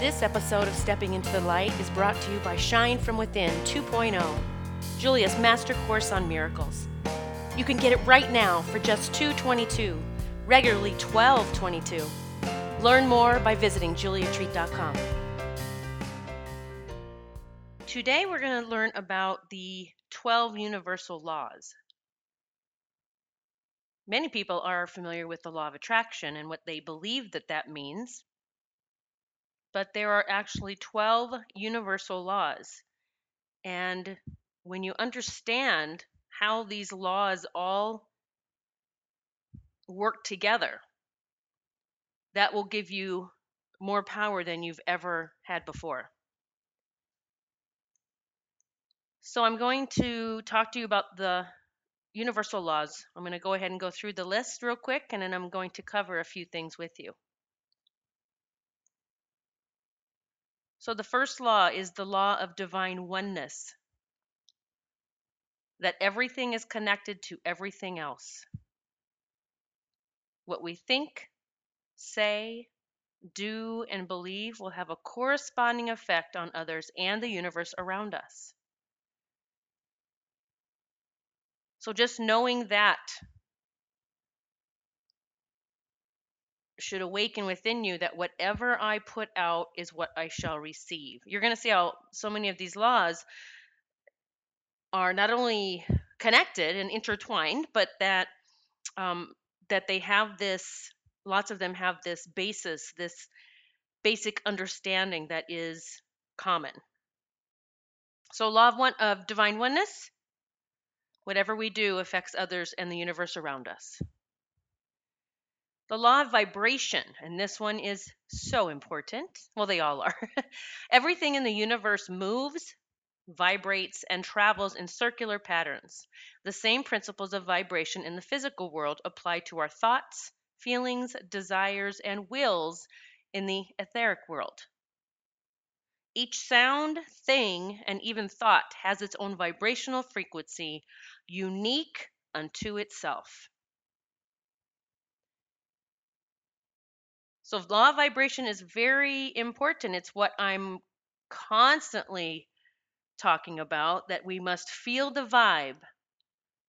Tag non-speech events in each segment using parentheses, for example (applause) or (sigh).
This episode of Stepping into the Light is brought to you by Shine from Within 2.0, Julia's master course on miracles. You can get it right now for just $2.22, regularly $12.22. Learn more by visiting juliatreat.com. Today we're going to learn about the 12 universal laws. Many people are familiar with the law of attraction and what they believe that that means but there are actually 12 universal laws. And when you understand how these laws all work together, that will give you more power than you've ever had before. So, I'm going to talk to you about the universal laws. I'm going to go ahead and go through the list real quick, and then I'm going to cover a few things with you. So the first law is the law of divine oneness that everything is connected to everything else. What we think, say, do, and believe will have a corresponding effect on others and the universe around us. So just knowing that should awaken within you that whatever I put out is what I shall receive. You're going to see how so many of these laws are not only connected and intertwined, but that um, that they have this. Lots of them have this basis, this basic understanding that is common. So, law of one of divine oneness. Whatever we do affects others and the universe around us. The law of vibration, and this one is so important. Well, they all are. (laughs) Everything in the universe moves, vibrates, and travels in circular patterns. The same principles of vibration in the physical world apply to our thoughts, feelings, desires, and wills in the etheric world. Each sound, thing, and even thought has its own vibrational frequency, unique unto itself. So law of vibration is very important. It's what I'm constantly talking about that we must feel the vibe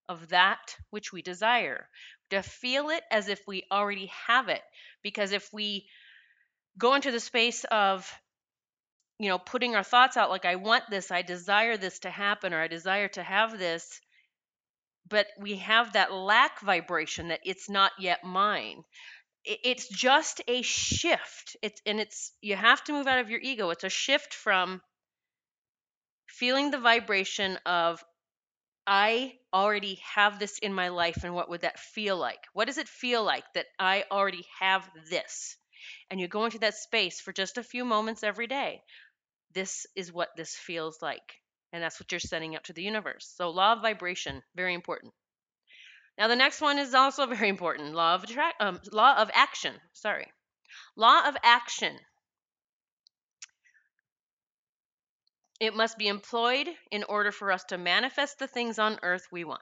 of that which we desire. To feel it as if we already have it. Because if we go into the space of you know putting our thoughts out like I want this, I desire this to happen or I desire to have this, but we have that lack vibration that it's not yet mine it's just a shift. It's and it's you have to move out of your ego. It's a shift from feeling the vibration of i already have this in my life and what would that feel like? What does it feel like that i already have this? And you go into that space for just a few moments every day. This is what this feels like and that's what you're sending out to the universe. So law of vibration very important now, the next one is also (laughs) very important law of, attract, um, law of action. Sorry. Law of action. It must be employed in order for us to manifest the things on earth we want.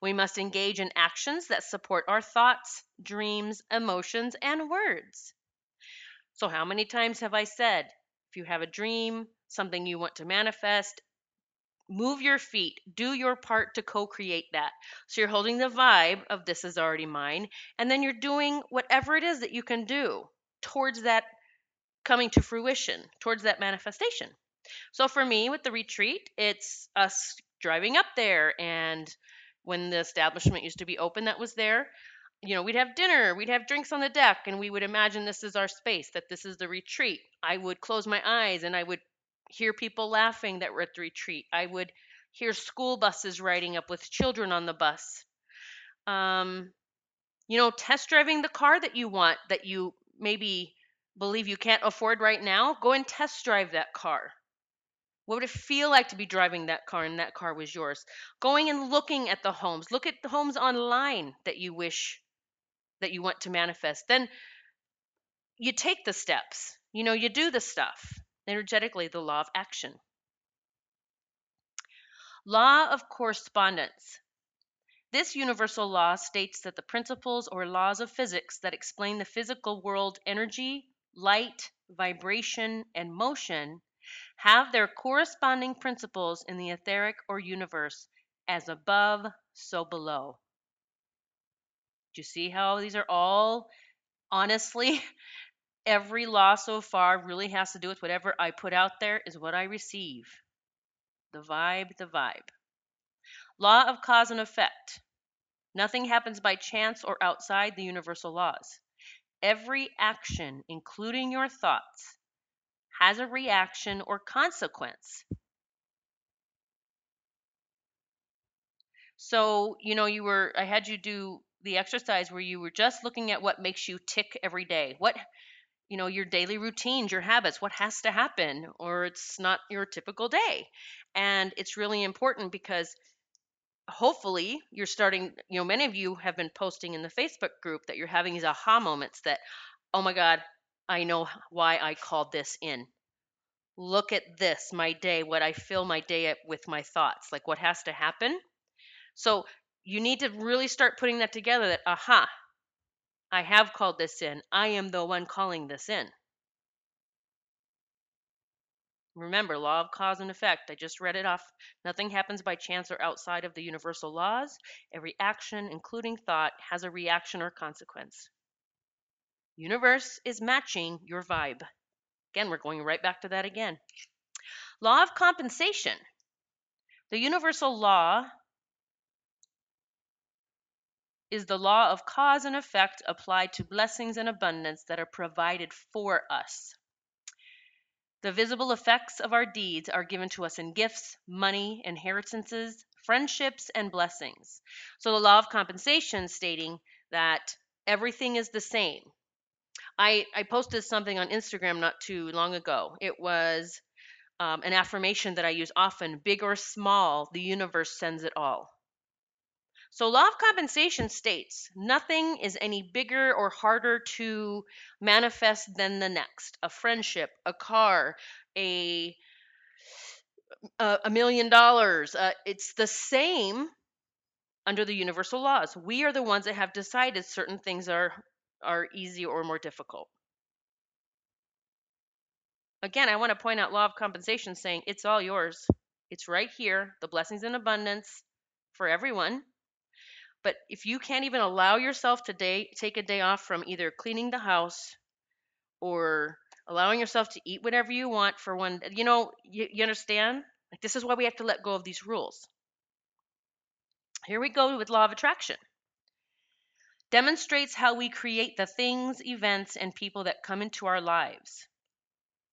We must engage in actions that support our thoughts, dreams, emotions, and words. So, how many times have I said, if you have a dream, something you want to manifest, move your feet do your part to co-create that. So you're holding the vibe of this is already mine and then you're doing whatever it is that you can do towards that coming to fruition towards that manifestation. So for me with the retreat it's us driving up there and when the establishment used to be open that was there you know we'd have dinner we'd have drinks on the deck and we would imagine this is our space that this is the retreat. I would close my eyes and i would hear people laughing that were at the retreat. I would hear school buses riding up with children on the bus. Um, you know, test driving the car that you want that you maybe believe you can't afford right now. Go and test drive that car. What would it feel like to be driving that car and that car was yours? Going and looking at the homes. Look at the homes online that you wish that you want to manifest. Then you take the steps. You know, you do the stuff energetically the law of action. Law of correspondence. This universal law states that the principles or laws of physics that explain the physical world energy, light, vibration, and motion have their corresponding principles in the etheric or universe as above, so below. Do you see how these are all honestly? (laughs) Every law so far really has to do with whatever I put out there is what I receive. The vibe, the vibe. Law of cause and effect. Nothing happens by chance or outside the universal laws. Every action, including your thoughts, has a reaction or consequence. So, you know, you were, I had you do the exercise where you were just looking at what makes you tick every day. What, you know, your daily routines, your habits, what has to happen, or it's not your typical day. And it's really important because hopefully you're starting, you know, many of you have been posting in the Facebook group that you're having these aha moments that, oh my God, I know why I called this in. Look at this, my day, what I fill my day with my thoughts, like what has to happen so you need to really start putting that together that, aha, I have called this in. I am the one calling this in. Remember, law of cause and effect. I just read it off. Nothing happens by chance or outside of the universal laws. Every action, including thought, has a reaction or consequence. Universe is matching your vibe. Again, we're going right back to that again. Law of compensation. The universal law is the law of cause and effect applied to blessings and abundance that are provided for us. The visible effects of our deeds are given to us in gifts, money, inheritances, friendships, and blessings. So the law of compensation stating that everything is the same. I, I posted something on Instagram not too long ago. It was um, an affirmation that I use often big or small, the universe sends it all. So, law of compensation states nothing is any bigger or harder to manifest than the next. A friendship, a car, a a, million dollars. Uh, it's the same under the universal laws. We are the ones that have decided certain things are are easy or more difficult. Again, I want to point out law of compensation saying it's all yours. It's right here, the blessings in abundance for everyone. But if you can't even allow yourself to day, take a day off from either cleaning the house or allowing yourself to eat whatever you want for one, you know, you, you understand? Like this is why we have to let go of these rules. Here we go with law of attraction. Demonstrates how we create the things, events, and people that come into our lives.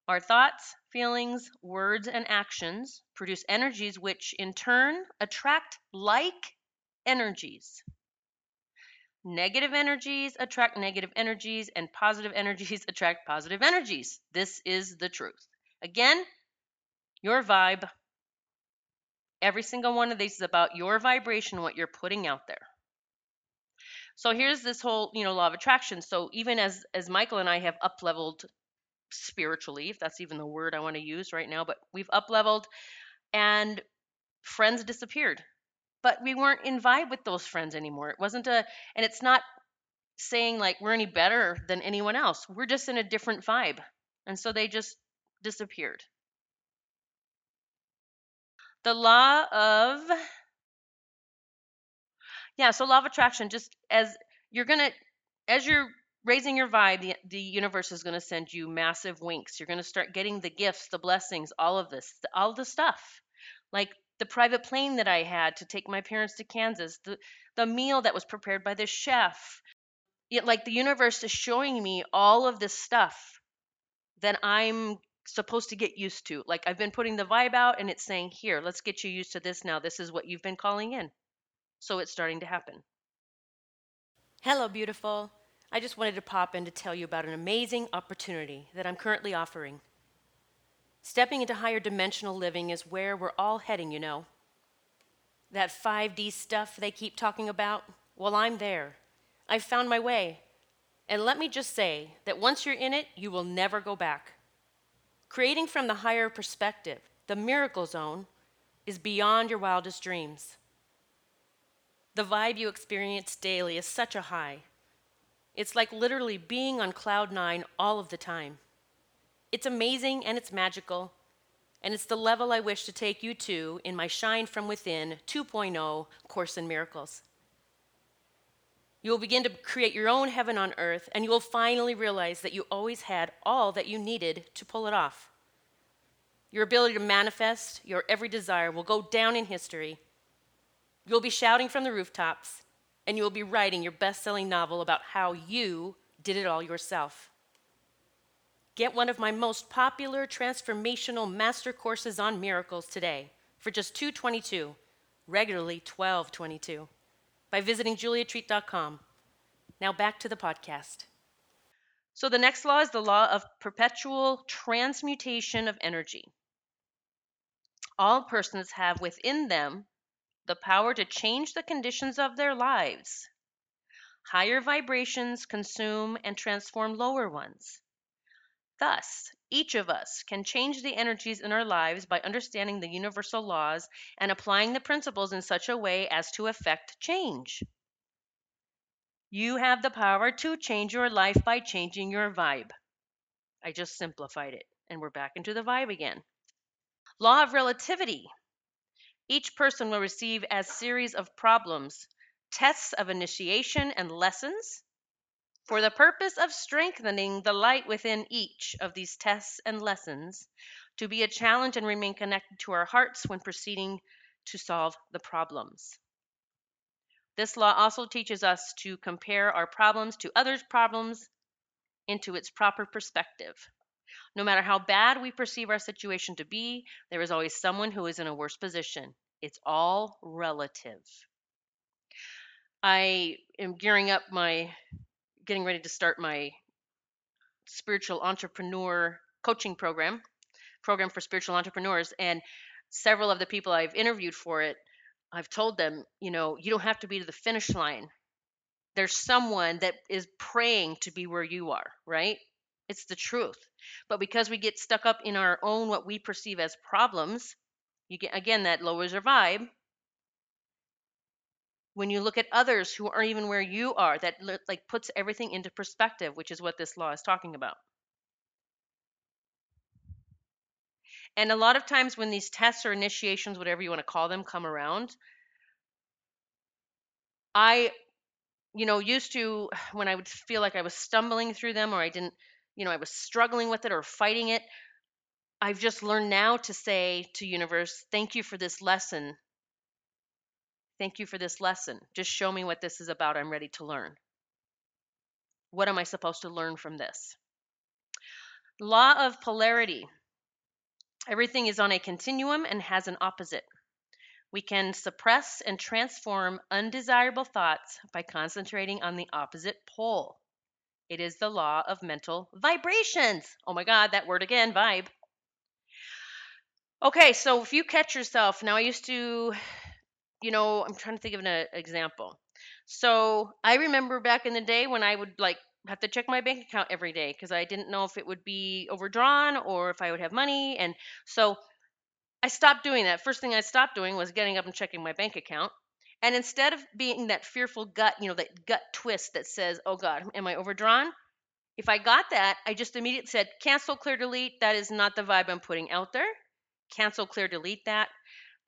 Our thoughts, feelings, words, and actions produce energies which in turn attract like energies. Negative energies attract negative energies, and positive energies (laughs) attract positive energies. This is the truth. Again, your vibe. Every single one of these is about your vibration, what you're putting out there. So here's this whole, you know, law of attraction. So even as as Michael and I have up leveled spiritually, if that's even the word I want to use right now, but we've up leveled and friends disappeared but we weren't in vibe with those friends anymore. It wasn't a, and it's not saying like we're any better than anyone else. We're just in a different vibe. And so they just disappeared. The law of, yeah, so law of attraction, just as you're going to, as you're raising your vibe, the, the universe is going to send you massive winks. You're going to start getting the gifts, the blessings, all of this, all the stuff. Like the private plane that I had to take my parents to Kansas, the, the meal that was prepared by the chef. It, like the universe is showing me all of this stuff that I'm supposed to get used to. Like I've been putting the vibe out and it's saying, here, let's get you used to this now. This is what you've been calling in. So it's starting to happen. Hello, beautiful. I just wanted to pop in to tell you about an amazing opportunity that I'm currently offering. Stepping into higher dimensional living is where we're all heading, you know. That 5D stuff they keep talking about, well, I'm there. I've found my way. And let me just say that once you're in it, you will never go back. Creating from the higher perspective, the miracle zone, is beyond your wildest dreams. The vibe you experience daily is such a high. It's like literally being on cloud nine all of the time. It's amazing and it's magical, and it's the level I wish to take you to in my Shine from Within 2.0 Course in Miracles. You will begin to create your own heaven on earth, and you will finally realize that you always had all that you needed to pull it off. Your ability to manifest your every desire will go down in history. You'll be shouting from the rooftops, and you will be writing your best selling novel about how you did it all yourself. Get one of my most popular transformational master courses on miracles today for just 222, regularly 1222 by visiting juliatreat.com. Now back to the podcast. So, the next law is the law of perpetual transmutation of energy. All persons have within them the power to change the conditions of their lives. Higher vibrations consume and transform lower ones. Thus, each of us can change the energies in our lives by understanding the universal laws and applying the principles in such a way as to effect change. You have the power to change your life by changing your vibe. I just simplified it, and we're back into the vibe again. Law of relativity. Each person will receive as series of problems, tests of initiation and lessons for the purpose of strengthening the light within each of these tests and lessons, to be a challenge and remain connected to our hearts when proceeding to solve the problems. This law also teaches us to compare our problems to others' problems into its proper perspective. No matter how bad we perceive our situation to be, there is always someone who is in a worse position. It's all relative. I am gearing up my getting ready to start my spiritual entrepreneur coaching program, program for spiritual entrepreneurs. And several of the people I've interviewed for it, I've told them, you know, you don't have to be to the finish line. There's someone that is praying to be where you are, right? It's the truth. But because we get stuck up in our own, what we perceive as problems, you get, again, that lowers our vibe when you look at others who aren't even where you are that like puts everything into perspective which is what this law is talking about. And a lot of times when these tests or initiations whatever you want to call them come around i you know used to (sighs) when i would feel like i was stumbling through them or i didn't you know i was struggling with it or fighting it i've just learned now to say to universe thank you for this lesson Thank you for this lesson. Just show me what this is about. I'm ready to learn. What am I supposed to learn from this? Law of polarity. Everything is on a continuum and has an opposite. We can suppress and transform undesirable thoughts by concentrating on the opposite pole. It is the law of mental vibrations. Oh my God, that word again, vibe. Okay, so if you catch yourself, now I used to you know, I'm trying to think of an uh, example. So I remember back in the day when I would like have to check my bank account every day because I didn't know if it would be overdrawn or if I would have money. And so I stopped doing that. First thing I stopped doing was getting up and checking my bank account. And instead of being that fearful gut, you know, that gut twist that says, oh God, am I overdrawn? If I got that, I just immediately said, cancel, clear, delete. That is not the vibe I'm putting out there. Cancel, clear, delete that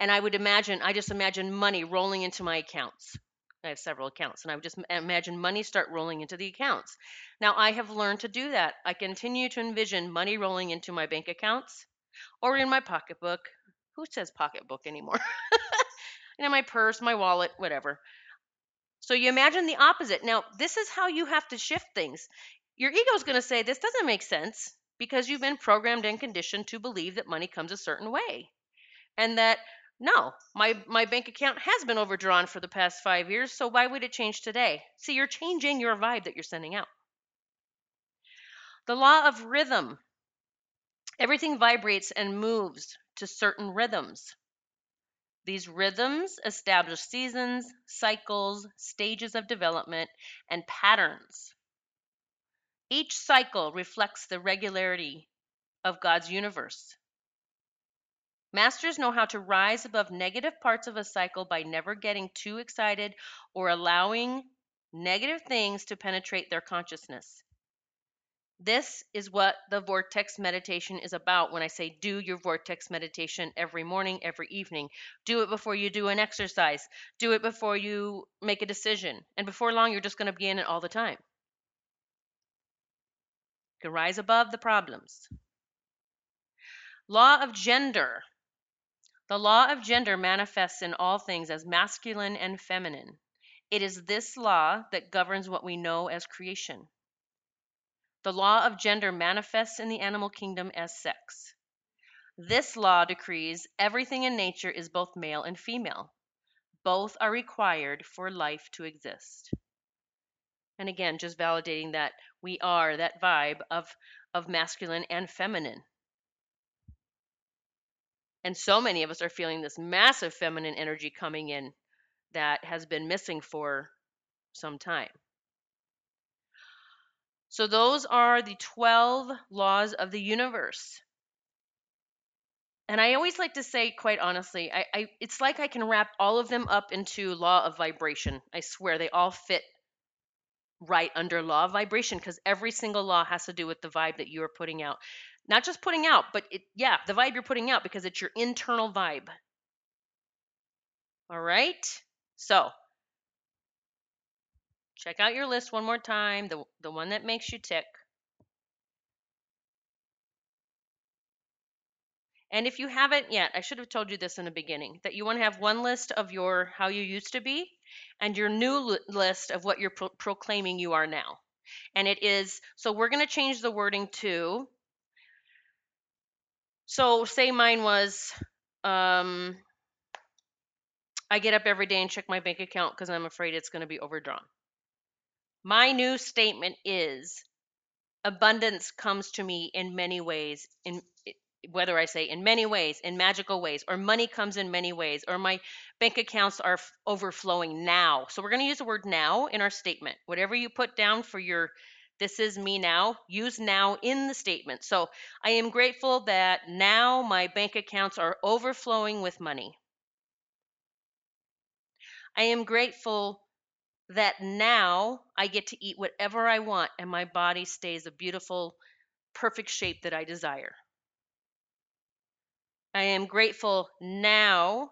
and I would imagine, I just imagine money rolling into my accounts. I have several accounts, and I would just imagine money start rolling into the accounts. Now, I have learned to do that. I continue to envision money rolling into my bank accounts or in my pocketbook. Who says pocketbook anymore? (laughs) in my purse, my wallet, whatever. So you imagine the opposite. Now, this is how you have to shift things. Your ego is going to say, This doesn't make sense because you've been programmed and conditioned to believe that money comes a certain way and that no, my my bank account has been overdrawn for the past 5 years, so why would it change today? See, you're changing your vibe that you're sending out. The law of rhythm. Everything vibrates and moves to certain rhythms. These rhythms establish seasons, cycles, stages of development, and patterns. Each cycle reflects the regularity of God's universe. Masters know how to rise above negative parts of a cycle by never getting too excited or allowing negative things to penetrate their consciousness. This is what the vortex meditation is about when I say do your vortex meditation every morning, every evening. Do it before you do an exercise. Do it before you make a decision. And before long, you're just going to be in it all the time. You can rise above the problems. Law of gender. The law of gender manifests in all things as masculine and feminine. It is this law that governs what we know as creation. The law of gender manifests in the animal kingdom as sex. This law decrees everything in nature is both male and female. Both are required for life to exist. And again, just validating that we are that vibe of, of masculine and feminine. And so many of us are feeling this massive feminine energy coming in that has been missing for some time. So those are the 12 laws of the universe. And I always like to say, quite honestly, I, I, it's like I can wrap all of them up into law of vibration. I swear they all fit right under law of vibration because every single law has to do with the vibe that you are putting out. Not just putting out, but it, yeah, the vibe you're putting out because it's your internal vibe. All right. So Check out your list one more time, the, the one that makes you tick. And if you haven't yet, I should have told you this in the beginning, that you want to have one list of your how you used to be and your new list of what you're pro proclaiming you are now. And it is, so we're going to change the wording to, so say mine was, um, I get up every day and check my bank account because I'm afraid it's going to be overdrawn. My new statement is abundance comes to me in many ways in whether I say in many ways, in magical ways, or money comes in many ways, or my bank accounts are f- overflowing now. So we're going to use the word now in our statement. Whatever you put down for your this is me now, use now in the statement. So I am grateful that now my bank accounts are overflowing with money. I am grateful that now I get to eat whatever I want and my body stays a beautiful, perfect shape that I desire. I am grateful now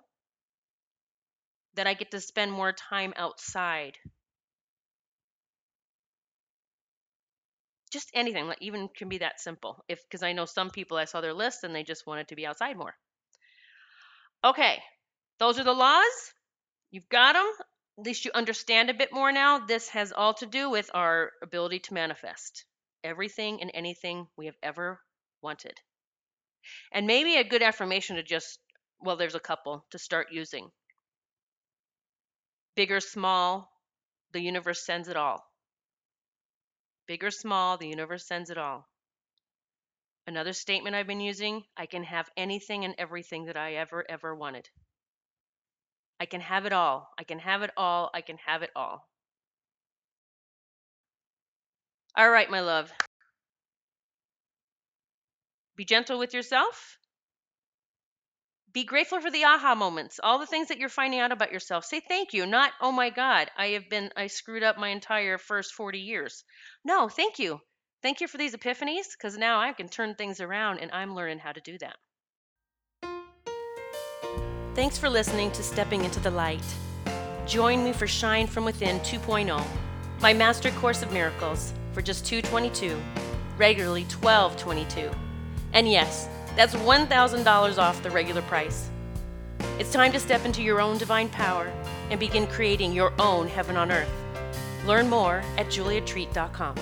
that I get to spend more time outside. Just anything, like even can be that simple. If because I know some people I saw their list and they just wanted to be outside more. Okay, those are the laws. You've got them at least you understand a bit more now. This has all to do with our ability to manifest everything and anything we have ever wanted. And maybe a good affirmation to just, well, there's a couple to start using. Big or small, the universe sends it all. Big or small, the universe sends it all. Another statement I've been using I can have anything and everything that I ever, ever wanted. I can have it all. I can have it all. I can have it all. All right, my love. Be gentle with yourself. Be grateful for the aha moments, all the things that you're finding out about yourself. Say thank you, not, oh my God, I have been, I screwed up my entire first 40 years. No, thank you. Thank you for these epiphanies because now I can turn things around and I'm learning how to do that. Thanks for listening to Stepping into the Light. Join me for Shine from Within 2.0, my master course of miracles for just 222, regularly 1222. And yes, that's $1,000 off the regular price. It's time to step into your own divine power and begin creating your own heaven on earth. Learn more at juliatreat.com.